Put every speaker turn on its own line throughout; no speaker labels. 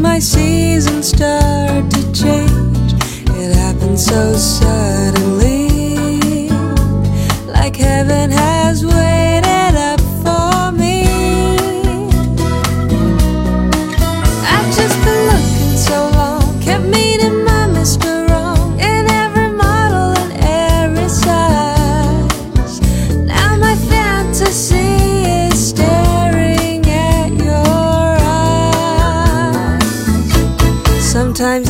my seasons start to change. It happens so suddenly, like heaven.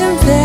te.